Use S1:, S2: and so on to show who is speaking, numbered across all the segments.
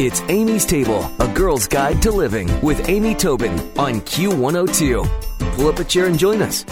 S1: It's Amy's Table, a girl's guide to living with Amy Tobin on Q102. Pull up a chair and join us.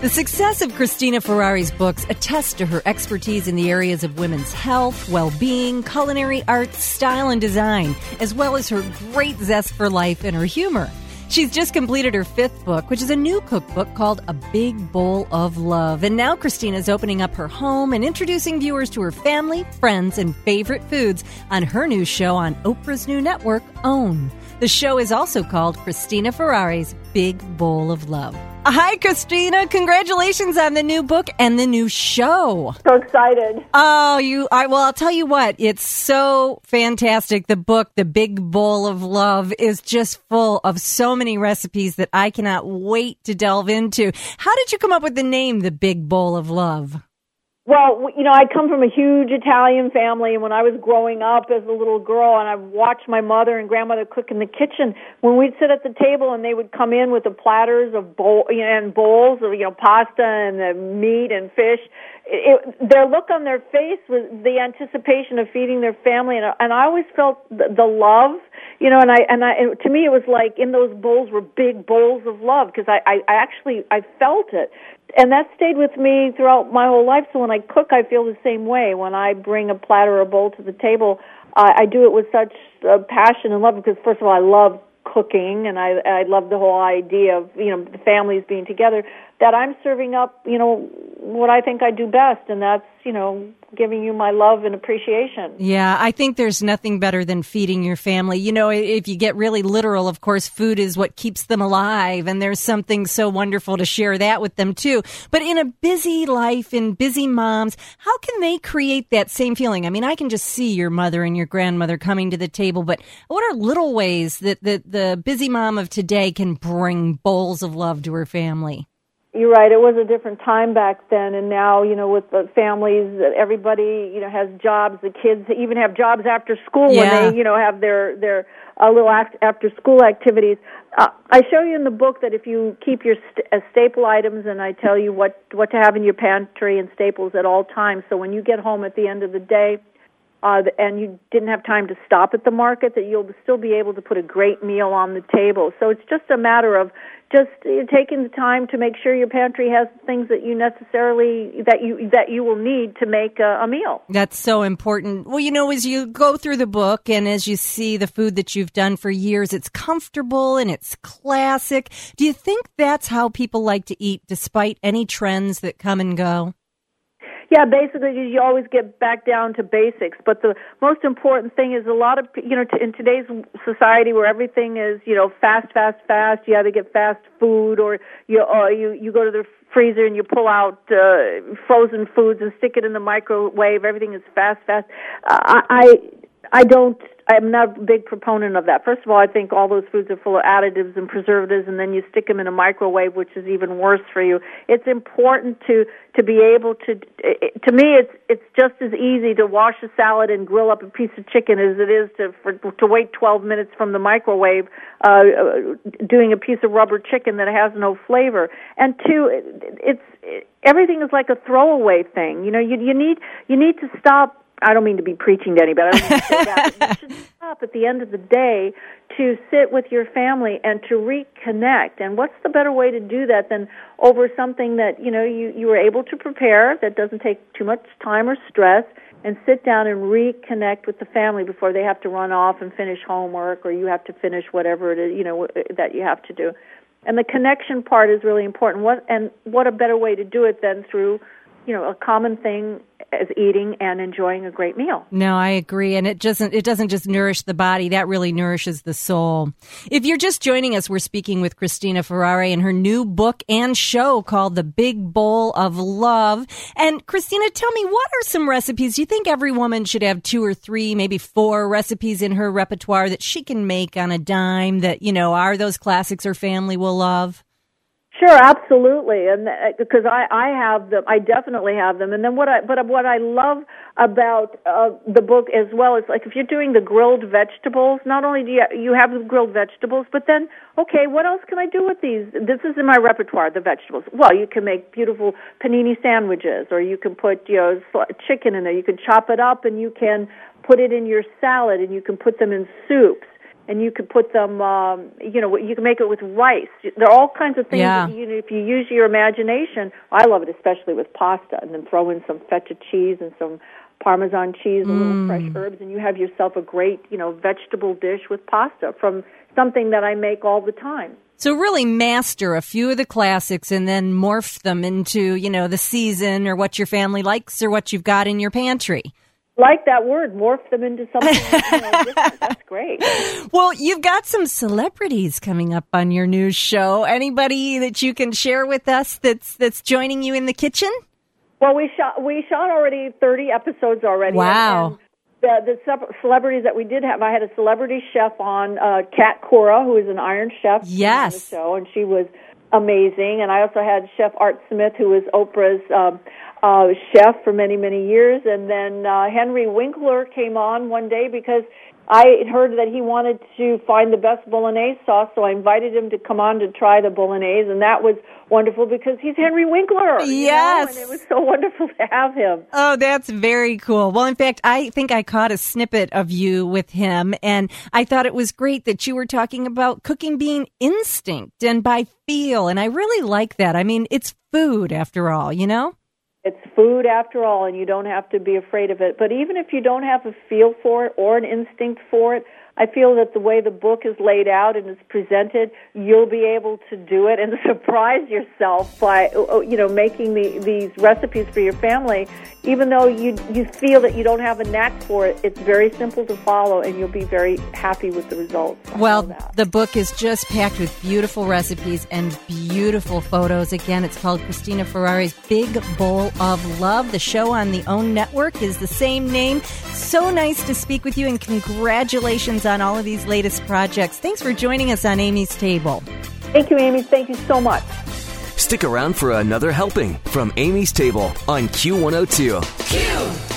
S2: The success of Cristina Ferrare's books attests to her expertise in the areas of women's health, well being, culinary arts, style, and design, as well as her great zest for life and her humor. She's just completed her fifth book, which is a new cookbook called A Big Bowl of Love. And now Cristina's opening up her home and introducing viewers to her family, friends, and favorite foods on her new show on Oprah's new network, OWN. The show is also called Cristina Ferrare's Big Bowl of Love. Hi, Cristina. Congratulations on the new book and the new show.
S3: So excited.
S2: Oh, you, I, well, I'll tell you what, it's so fantastic. The book, The Big Bowl of Love, is just full of so many recipes that I cannot wait to delve into. How did you come up with the name, The Big Bowl of Love?
S3: Well, you know, I come from a huge Italian family, and when I was growing up as a little girl, and I watched my mother and grandmother cook in the kitchen, when we'd sit at the table and they would come in with the platters of bowl you know, and bowls of you know pasta and the meat and fish, it, their look on their face was the anticipation of feeding their family, and, and I always felt the, the love, you know, and I and I and to me it was like in those bowls were big bowls of love because I, I I actually I felt it and that stayed with me throughout my whole life. So when I cook, I feel the same way. When I bring a platter or a bowl to the table, uh, I do it with such uh, passion and love because, first of all, I love cooking and I I love the whole idea of you know the families being together that I'm serving up you know what I think I do best and that's you know giving you my love and appreciation.
S2: Yeah, I think there's nothing better than feeding your family. You know, if you get really literal, of course, food is what keeps them alive, and there's something so wonderful to share that with them too. But in a busy life, in busy moms, how can they create that same feeling? I mean, I can just see your mother and your grandmother coming to the table, but what are little ways that, that the busy mom of today can bring bowls of love to her family?
S3: You're right. It was a different time back then, and now you know with the families, everybody you know has jobs. The kids even have jobs after school
S2: Yeah.
S3: when they you know have their their uh, little act, after school activities. Uh, I show you in the book that if you keep your st- uh, staple items, and I tell you what what to have in your pantry and staples at all times. So when you get home at the end of the day, uh, and you didn't have time to stop at the market, that you'll still be able to put a great meal on the table. So it's just a matter of just uh, taking the time to make sure your pantry has things that you necessarily that you that you will need to make a, a meal.
S2: That's so important. Well, you know, as you go through the book and as you see the food that you've done for years, it's comfortable and it's classic. Do you think that's how people like to eat despite any trends that come and go?
S3: Yeah, basically you always get back down to basics, but the most important thing is a lot of you know t- in today's society where everything is you know fast, fast, fast. You either get fast food or you or you you go to the freezer and you pull out uh, frozen foods and stick it in the microwave. Everything is fast, fast. Uh, I I don't. I'm not a big proponent of that. First of all, I think all those foods are full of additives and preservatives, and then you stick them in a microwave, which is even worse for you. It's important to to be able to. To me, it's it's just as easy to wash a salad and grill up a piece of chicken as it is to for, to wait 12 minutes from the microwave uh, uh, doing a piece of rubber chicken that has no flavor. And two, it's it, everything is like a throwaway thing. You know, you you need you need to stop I don't mean to be preaching to anybody. I don't mean to say that. You should stop at the end of the day to sit with your family and to reconnect. And what's the better way to do that than over something that you know you you were able to prepare that doesn't take too much time or stress, and sit down and reconnect with the family before they have to run off and finish homework or you have to finish whatever it is you know that you have to do. And the connection part is really important. What and what a better way to do it than through you know a common thing as eating and enjoying a great meal.
S2: No, I agree, and it doesn't it doesn't just nourish the body; that really nourishes the soul. If you're just joining us, we're speaking with Cristina Ferrare and her new book and show called "The Big Bowl of Love." And Cristina, tell me, what are some recipes? Do you think every woman should have two or three, maybe four recipes in her repertoire that she can make on a dime? That you know are those classics her family will love.
S3: Sure, absolutely, and because I I have them, I definitely have them. And then what I but what I love about uh, the book as well is like if you're doing the grilled vegetables, not only do you you have the grilled vegetables, but then okay, what else can I do with these? This is in my repertoire, the vegetables. Well, you can make beautiful panini sandwiches, or you can put you know chicken in there. You can chop it up, and you can put it in your salad, and you can put them in soups and you could put them um you know you can make it with rice there are all kinds of things
S2: yeah.
S3: that you if you use your imagination i love it especially with pasta and then throw in some feta cheese and some parmesan cheese and
S2: mm.
S3: little fresh herbs and you have yourself a great you know vegetable dish with pasta from something that i make all the time
S2: so really master a few of the classics and then morph them into, you know, the season or what your family likes or what you've got in your pantry
S3: like that word, morph them into something. you know, That's great.
S2: Well, you've got some celebrities coming up on your new show. Anybody that you can share with us that's that's joining you in the kitchen?
S3: Well, we shot we shot already thirty episodes already.
S2: Wow.
S3: The, the celebrities that we did have, I had a celebrity chef on, uh, Cat Cora, who is an Iron Chef.
S2: Yes.
S3: On the show, and she was amazing. And I also had Chef Art Smith, who was Oprah's um, uh, chef for many, many years. And then uh, Henry Winkler came on one day because I heard that he wanted to find the best bolognese sauce, so I invited him to come on to try the bolognese, and that was wonderful because he's Henry Winkler.
S2: Yes.
S3: You know, and it was so wonderful to have him.
S2: Oh, that's very cool. Well, in fact, I think I caught a snippet of you with him, and I thought it was great that you were talking about cooking being instinct and by feel, and I really like that. I mean, it's food after all, you know?
S3: It's food after all, and you don't have to be afraid of it. But even if you don't have a feel for it or an instinct for it, I feel that the way the book is laid out and is presented, you'll be able to do it and surprise yourself by uh, you know making the, these recipes for your family. Even though you you feel that you don't have a knack for it, it's very simple to follow, and you'll be very happy with the results.
S2: Well, the book is just packed with beautiful recipes and beautiful photos. Again, it's called Cristina Ferrare's Big Bowl of Love. The show on the OWN network is the same name. So nice to speak with you, and congratulations on all of these latest projects. Thanks for joining us on Amy's Table.
S3: Thank you, Amy. Thank you so much.
S1: Stick around for another helping from Amy's Table on
S4: Q102. Q! Oh